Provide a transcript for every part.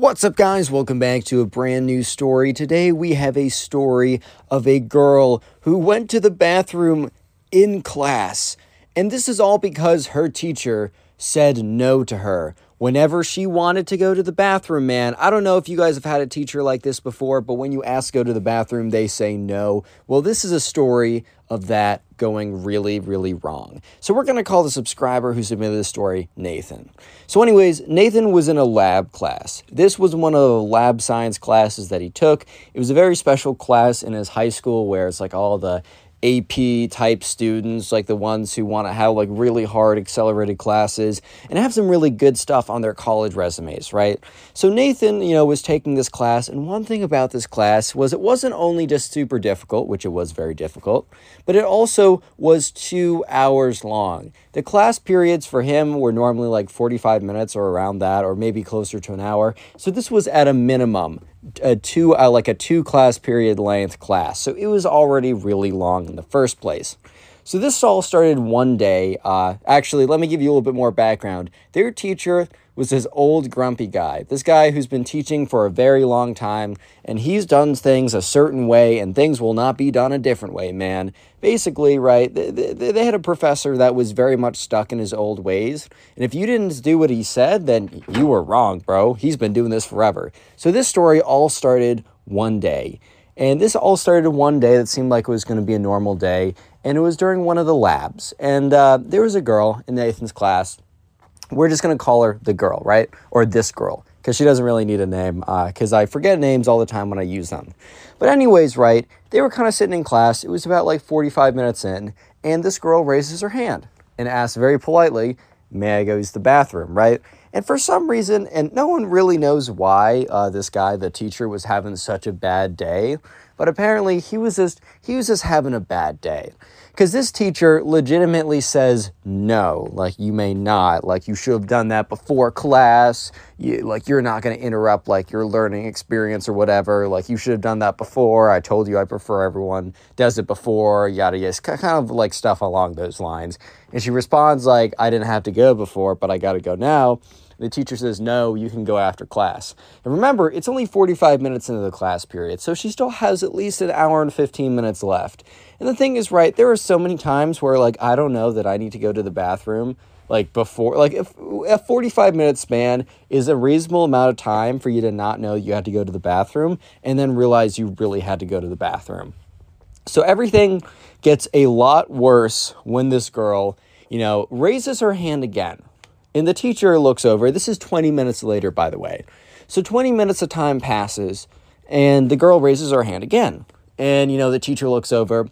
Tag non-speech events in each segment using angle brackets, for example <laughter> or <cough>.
What's up, guys? Welcome back to a brand new story. Today, we have a story of a girl who went to the bathroom in class. And this is all because her teacher said no to her whenever she wanted to go to the bathroom, man. I don't know if you guys have had a teacher like this before, but when you ask go to the bathroom, they say no. Well, this is a story of that going really, really wrong. So we're going to call the subscriber who submitted the story Nathan. So, anyways, Nathan was in a lab class. This was one of the lab science classes that he took. It was a very special class in his high school where it's like all the AP type students, like the ones who want to have like really hard accelerated classes and have some really good stuff on their college resumes, right? So Nathan, you know, was taking this class, and one thing about this class was it wasn't only just super difficult, which it was very difficult, but it also was two hours long. The class periods for him were normally like 45 minutes or around that, or maybe closer to an hour. So this was at a minimum a two uh, like a two class period length class. So it was already really long in the first place. So this all started one day uh, actually let me give you a little bit more background. Their teacher was this old grumpy guy. This guy who's been teaching for a very long time and he's done things a certain way and things will not be done a different way man. Basically right they, they, they had a professor that was very much stuck in his old ways and if you didn't do what he said then you were wrong bro. He's been doing this forever. So this story all started one day and this all started one day that seemed like it was going to be a normal day and it was during one of the labs and uh, there was a girl in nathan's class we're just going to call her the girl right or this girl because she doesn't really need a name because uh, I forget names all the time when I use them. But, anyways, right, they were kind of sitting in class. It was about like 45 minutes in, and this girl raises her hand and asks very politely, May I go use the bathroom, right? And for some reason, and no one really knows why uh, this guy, the teacher, was having such a bad day, but apparently he was just he was just having a bad day. Because this teacher legitimately says no like you may not like you should have done that before class you, like you're not going to interrupt like your learning experience or whatever like you should have done that before i told you i prefer everyone does it before yada yada kind of like stuff along those lines and she responds like i didn't have to go before but i got to go now the teacher says, no, you can go after class. And remember, it's only 45 minutes into the class period, so she still has at least an hour and 15 minutes left. And the thing is, right, there are so many times where, like, I don't know that I need to go to the bathroom like before like if a 45 minute span is a reasonable amount of time for you to not know you had to go to the bathroom and then realize you really had to go to the bathroom so everything gets a lot worse when this girl you know raises her hand again and the teacher looks over. This is 20 minutes later, by the way. So 20 minutes of time passes, and the girl raises her hand again. And, you know, the teacher looks over,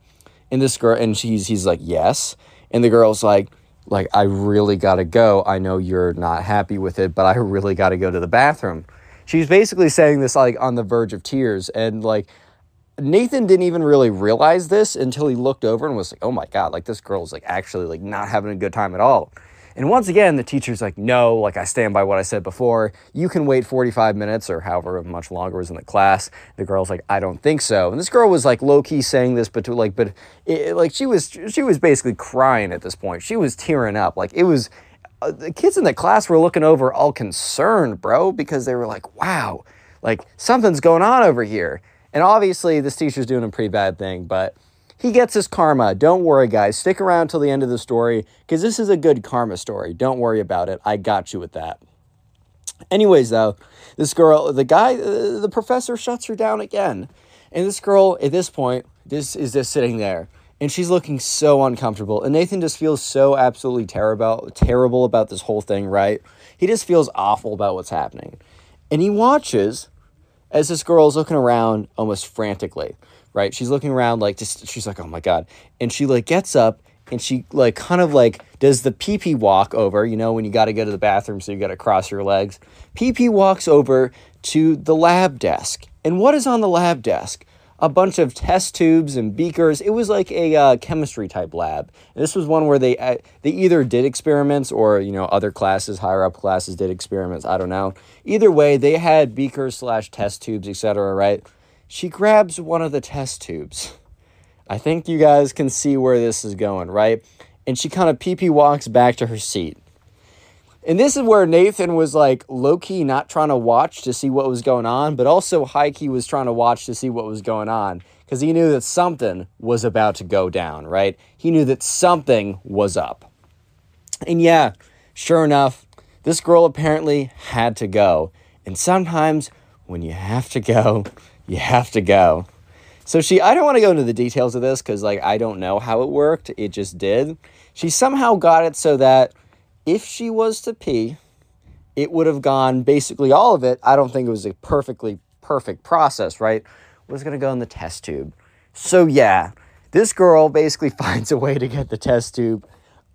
and this girl, and she's, he's like, yes. And the girl's like, like, I really gotta go. I know you're not happy with it, but I really gotta go to the bathroom. She's basically saying this, like, on the verge of tears. And, like, Nathan didn't even really realize this until he looked over and was like, oh my God, like, this girl's, like, actually, like, not having a good time at all. And once again, the teacher's like, no, like I stand by what I said before. You can wait 45 minutes or however much longer was in the class. The girl's like, I don't think so. And this girl was like low key saying this, but to like, but it, like she was, she was basically crying at this point. She was tearing up. Like it was, uh, the kids in the class were looking over all concerned, bro, because they were like, wow, like something's going on over here. And obviously, this teacher's doing a pretty bad thing, but he gets his karma. Don't worry, guys. Stick around till the end of the story because this is a good karma story. Don't worry about it. I got you with that. Anyways, though, this girl, the guy, uh, the professor shuts her down again. And this girl, at this point, this is just sitting there. And she's looking so uncomfortable. And Nathan just feels so absolutely terrible, terrible about this whole thing, right? He just feels awful about what's happening. And he watches as this girl is looking around almost frantically, right? She's looking around like just she's like, "Oh my god." And she like gets up and she like kind of like does the pee pee walk over, you know, when you got to go to the bathroom so you got to cross your legs. Pee pee walks over to the lab desk. And what is on the lab desk? A bunch of test tubes and beakers. It was like a uh, chemistry type lab. This was one where they uh, they either did experiments or you know other classes, higher up classes did experiments. I don't know. Either way, they had beakers slash test tubes, etc. Right? She grabs one of the test tubes. I think you guys can see where this is going, right? And she kind of pee pee walks back to her seat. And this is where Nathan was like low key not trying to watch to see what was going on, but also high key was trying to watch to see what was going on because he knew that something was about to go down, right? He knew that something was up. And yeah, sure enough, this girl apparently had to go. And sometimes when you have to go, you have to go. So she, I don't want to go into the details of this because, like, I don't know how it worked. It just did. She somehow got it so that if she was to pee, it would have gone basically all of it. I don't think it was a perfectly perfect process, right? Was going to go in the test tube. So, yeah, this girl basically <laughs> finds a way to get the test tube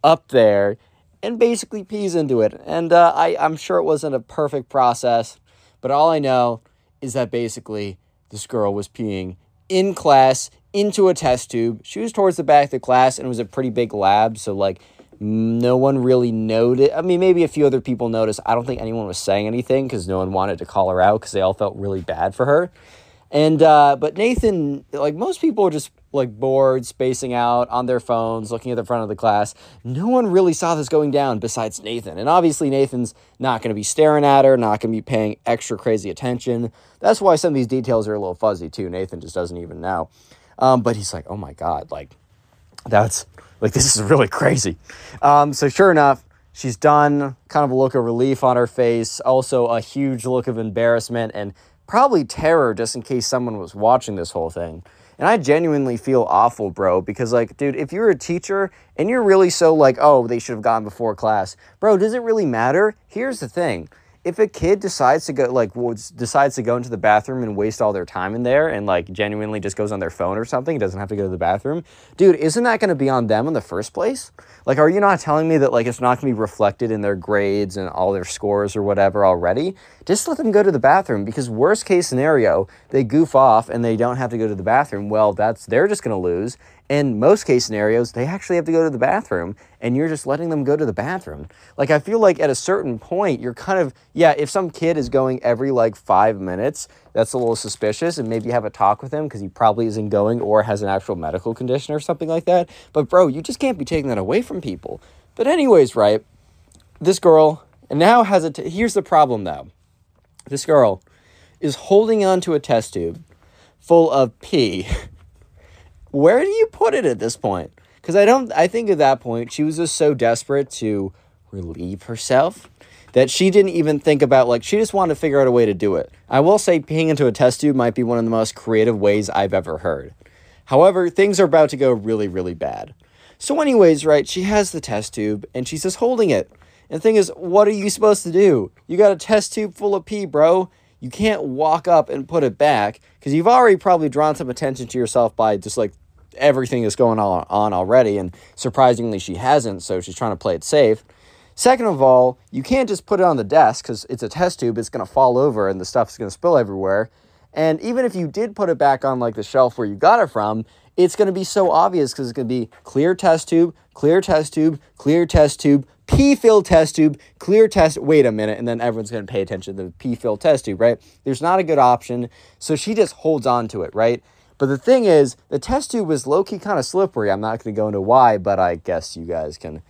up there and basically pees into it. And uh, I, I'm sure it wasn't a perfect process, but all I know is that basically this girl was peeing in class into a test tube. She was towards the back of the class and it was a pretty big lab. So, like, no one really noticed. I mean, maybe a few other people noticed. I don't think anyone was saying anything because no one wanted to call her out because they all felt really bad for her. And uh, but Nathan, like most people, are just like bored, spacing out on their phones, looking at the front of the class. No one really saw this going down besides Nathan. And obviously, Nathan's not going to be staring at her, not going to be paying extra crazy attention. That's why some of these details are a little fuzzy too. Nathan just doesn't even know. Um, but he's like, oh my god, like that's like, this is really crazy. Um, so, sure enough, she's done, kind of a look of relief on her face, also a huge look of embarrassment and probably terror just in case someone was watching this whole thing. And I genuinely feel awful, bro, because, like, dude, if you're a teacher and you're really so like, oh, they should have gone before class, bro, does it really matter? Here's the thing if a kid decides to go like decides to go into the bathroom and waste all their time in there and like genuinely just goes on their phone or something doesn't have to go to the bathroom dude isn't that going to be on them in the first place? Like are you not telling me that like it's not going to be reflected in their grades and all their scores or whatever already? Just let them go to the bathroom because worst case scenario they goof off and they don't have to go to the bathroom. Well that's they're just going to lose in most case scenarios, they actually have to go to the bathroom and you're just letting them go to the bathroom. Like, I feel like at a certain point, you're kind of, yeah, if some kid is going every like five minutes, that's a little suspicious and maybe have a talk with him because he probably isn't going or has an actual medical condition or something like that. But, bro, you just can't be taking that away from people. But, anyways, right, this girl now has a, t- here's the problem though. This girl is holding onto a test tube full of pee. <laughs> where do you put it at this point? Because I don't, I think at that point she was just so desperate to relieve herself that she didn't even think about, like, she just wanted to figure out a way to do it. I will say peeing into a test tube might be one of the most creative ways I've ever heard. However, things are about to go really, really bad. So, anyways, right, she has the test tube and she's just holding it. And the thing is, what are you supposed to do? You got a test tube full of pee, bro. You can't walk up and put it back because you've already probably drawn some attention to yourself by just like everything that's going on, already, and surprisingly, she hasn't, so she's trying to play it safe. Second of all, you can't just put it on the desk because it's a test tube, it's going to fall over and the stuff's going to spill everywhere. And even if you did put it back on like the shelf where you got it from, it's going to be so obvious because it's going to be clear test tube, clear test tube, clear test tube, P filled test tube, clear test. Wait a minute, and then everyone's going to pay attention to the P filled test tube, right? There's not a good option, so she just holds on to it, right? But the thing is, the test tube was low key kind of slippery. I'm not going to go into why, but I guess you guys can.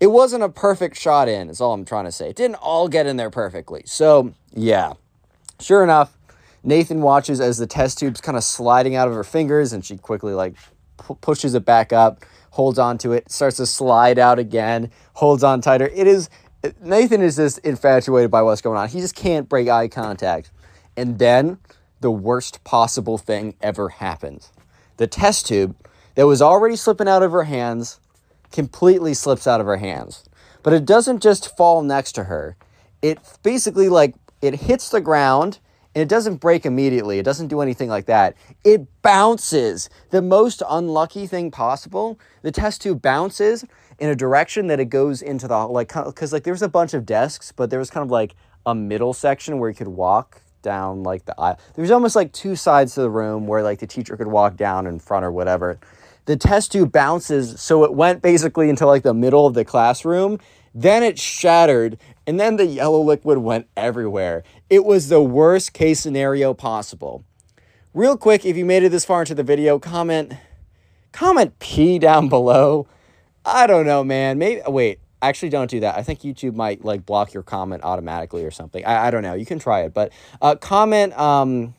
It wasn't a perfect shot in, is all I'm trying to say. It didn't all get in there perfectly. So, yeah. Sure enough, Nathan watches as the test tube's kind of sliding out of her fingers and she quickly like p- pushes it back up, holds on to it, starts to slide out again, holds on tighter. It is Nathan is just infatuated by what's going on. He just can't break eye contact. And then the worst possible thing ever happens. The test tube that was already slipping out of her hands completely slips out of her hands. But it doesn't just fall next to her. It basically like it hits the ground and it doesn't break immediately. It doesn't do anything like that. It bounces. The most unlucky thing possible. The test tube bounces in a direction that it goes into the like because like there's a bunch of desks, but there was kind of like a middle section where you could walk down like the aisle. There was almost like two sides to the room where like the teacher could walk down in front or whatever. The test tube bounces, so it went basically into like the middle of the classroom. Then it shattered and then the yellow liquid went everywhere. It was the worst case scenario possible. Real quick, if you made it this far into the video, comment comment P down below. I don't know, man. Maybe wait, actually don't do that. I think YouTube might like block your comment automatically or something. I, I don't know. You can try it, but uh, comment um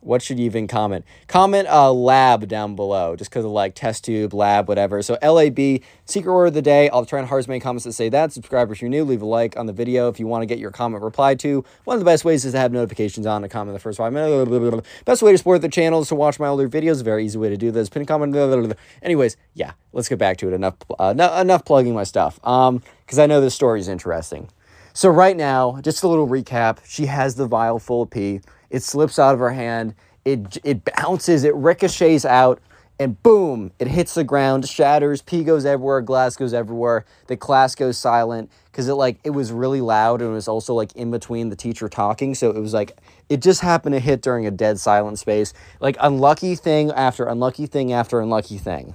what should you even comment? Comment uh, lab down below, just because of like test tube, lab, whatever. So LAB, secret word of the day. I'll try and hard main comments to say that. Subscribe if you're new. Leave a like on the video if you want to get your comment replied to. One of the best ways is to have notifications on a comment the first five minutes. Best way to support the channel is to watch my older videos. Very easy way to do this. Pin a comment. Anyways, yeah, let's get back to it. Enough, uh, enough plugging my stuff. Um, because I know this story is interesting. So right now, just a little recap. She has the vial full of pee. It slips out of her hand. It, it bounces, it ricochets out, and boom, it hits the ground, shatters, pee goes everywhere, glass goes everywhere. The class goes silent because it like it was really loud and it was also like in between the teacher talking. So it was like it just happened to hit during a dead silent space. Like unlucky thing after unlucky thing after unlucky thing.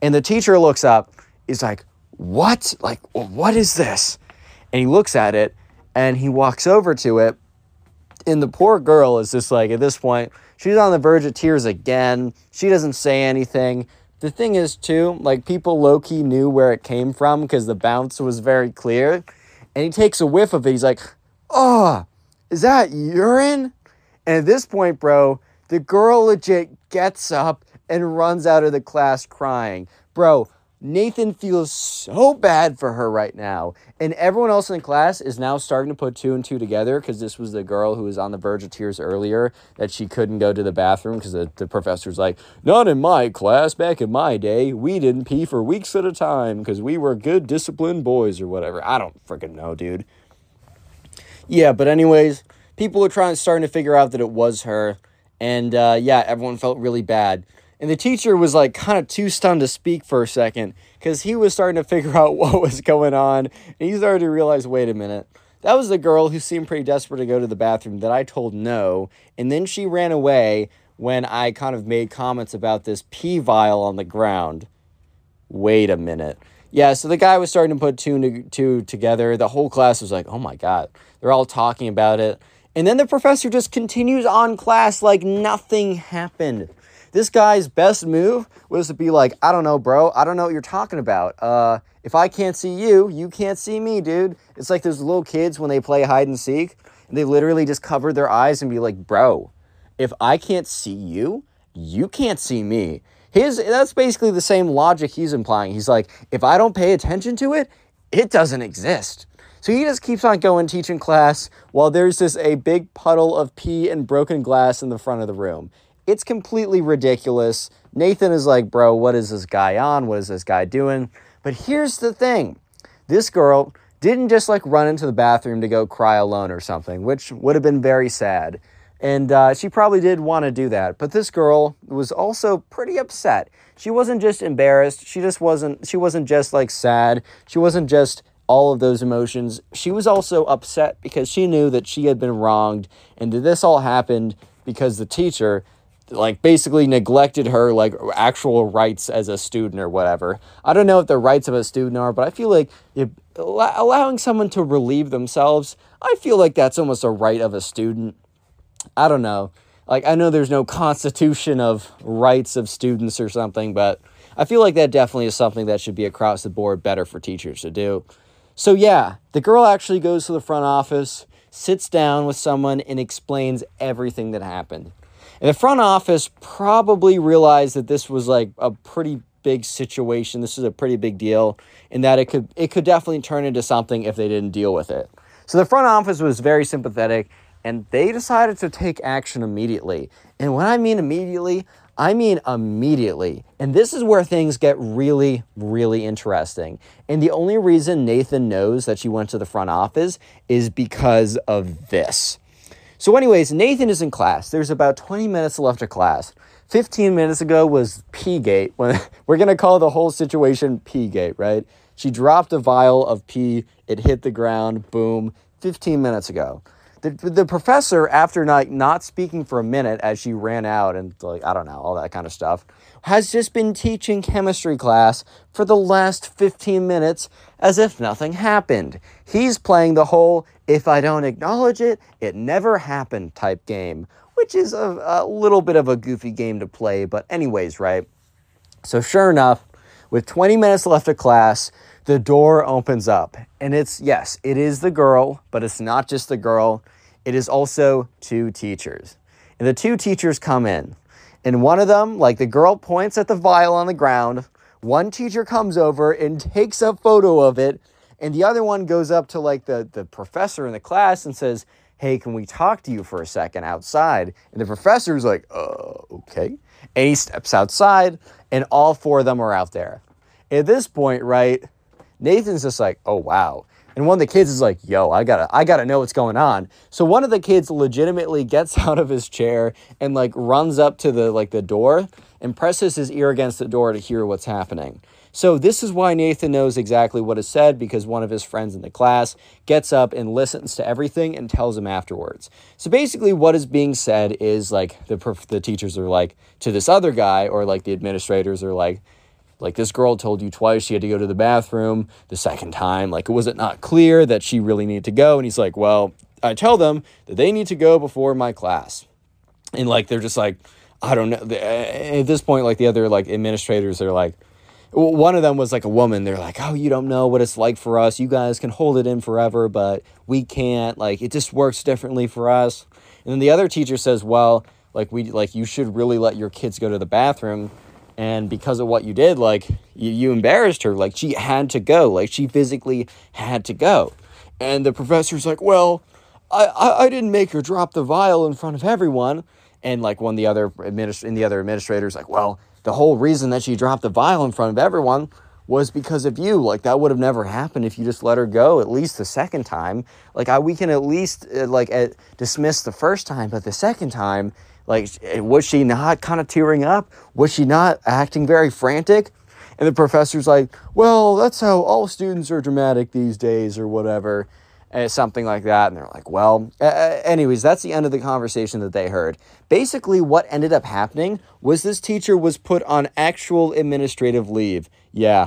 And the teacher looks up, is like, What? Like, what is this? And he looks at it and he walks over to it and the poor girl is just like, at this point, she's on the verge of tears again. She doesn't say anything. The thing is, too, like people low key knew where it came from because the bounce was very clear. And he takes a whiff of it. He's like, oh, is that urine? And at this point, bro, the girl legit gets up and runs out of the class crying. Bro, Nathan feels so bad for her right now. And everyone else in the class is now starting to put two and two together because this was the girl who was on the verge of tears earlier that she couldn't go to the bathroom because the, the professor's like, Not in my class. Back in my day, we didn't pee for weeks at a time because we were good, disciplined boys or whatever. I don't freaking know, dude. Yeah, but, anyways, people were trying, starting to figure out that it was her. And uh, yeah, everyone felt really bad. And the teacher was like kind of too stunned to speak for a second because he was starting to figure <laughs> out what was going on. And he started to realize wait a minute, that was the girl who seemed pretty desperate to go to the bathroom that I told no. And then she ran away when I kind of made comments about this pee vial on the ground. Wait a minute. Yeah, so the guy was starting to put two and two together. The whole class was like, oh my God. They're all talking about it. And then the professor just continues on class like nothing happened. This guy's best move was to be like, I don't know, bro. I don't know what you're talking about. Uh, if I can't see you, you can't see me, dude. It's like those little kids when they play hide and seek, and they literally just cover their eyes and be like, bro, if I can't see you, you can't see me. His that's basically the same logic he's implying. He's like, if I don't pay attention to it, it doesn't exist. So he just keeps on going teaching class while there's just a big puddle of pee and broken glass in the front of the room. It's completely ridiculous. Nathan is like, bro, what is this guy on? What is this guy doing? But here's the thing this girl didn't just like run into the bathroom to go cry alone or something, which would have been very sad. And uh, she probably did want to do that. But this girl was also pretty upset. She wasn't just embarrassed. She just wasn't, she wasn't just like sad. She wasn't just all of those emotions. She was also upset because she knew that she had been wronged and that this all happened because the teacher like basically neglected her like actual rights as a student or whatever. I don't know what the rights of a student are, but I feel like it, allowing someone to relieve themselves, I feel like that's almost a right of a student. I don't know. Like I know there's no constitution of rights of students or something, but I feel like that definitely is something that should be across the board better for teachers to do. So yeah, the girl actually goes to the front office, sits down with someone and explains everything that happened. And the front office probably realized that this was like a pretty big situation. This is a pretty big deal and that it could it could definitely turn into something if they didn't deal with it. So the front office was very sympathetic and they decided to take action immediately. And when I mean immediately, I mean immediately. And this is where things get really, really interesting. And the only reason Nathan knows that she went to the front office is because of this. So, anyways, Nathan is in class. There's about 20 minutes left of class. 15 minutes ago was P Gate. <laughs> We're going to call the whole situation P Gate, right? She dropped a vial of pee, it hit the ground, boom, 15 minutes ago. The, the professor, after not, not speaking for a minute as she ran out and, like, I don't know, all that kind of stuff, has just been teaching chemistry class for the last 15 minutes as if nothing happened. He's playing the whole if I don't acknowledge it, it never happened type game, which is a, a little bit of a goofy game to play, but, anyways, right? So, sure enough, with 20 minutes left of class, the door opens up. And it's, yes, it is the girl, but it's not just the girl it is also two teachers. And the two teachers come in. And one of them, like the girl points at the vial on the ground, one teacher comes over and takes a photo of it, and the other one goes up to like the, the professor in the class and says, Hey, can we talk to you for a second outside? And the professor's like, uh, okay. And he steps outside, and all four of them are out there. At this point, right, Nathan's just like, oh wow. And one of the kids is like, "Yo, I gotta, I gotta know what's going on." So one of the kids legitimately gets <laughs> out of his chair and like runs up to the like the door and presses his ear against the door to hear what's happening. So this is why Nathan knows exactly what is said because one of his friends in the class gets up and listens to everything and tells him afterwards. So basically, what is being said is like the the teachers are like to this other guy or like the administrators are like like this girl told you twice she had to go to the bathroom the second time. Like, was it not clear that she really needed to go? And he's like, Well, I tell them that they need to go before my class. And like, they're just like, I don't know. At this point, like the other like administrators are like, one of them was like a woman. They're like, oh, you don't know what it's like for us. You guys can hold it in forever, but we can't. Like, it just works differently for us. And then the other teacher says, well, like we like you should really let your kids go to the bathroom and because of what you did like you, you embarrassed her like she had to go like she physically had to go and the professor's like well I, I, I didn't make her drop the vial in front of everyone and like one of the other administ- and the other administrators like well the whole reason that she dropped the vial in front of everyone was because of you. Like that would have never happened if you just let her go at least the second time. Like I, we can at least uh, like uh, dismiss the first time, but the second time, like, eh, was she not kind of tearing up? Was she not acting very frantic? And the professor's like, well, that's how all students are dramatic these days, or whatever, and something like that. And they're like, well, uh, anyways, that's the end of the conversation that they heard. Basically, what ended up happening was this teacher was put on actual administrative leave. Yeah,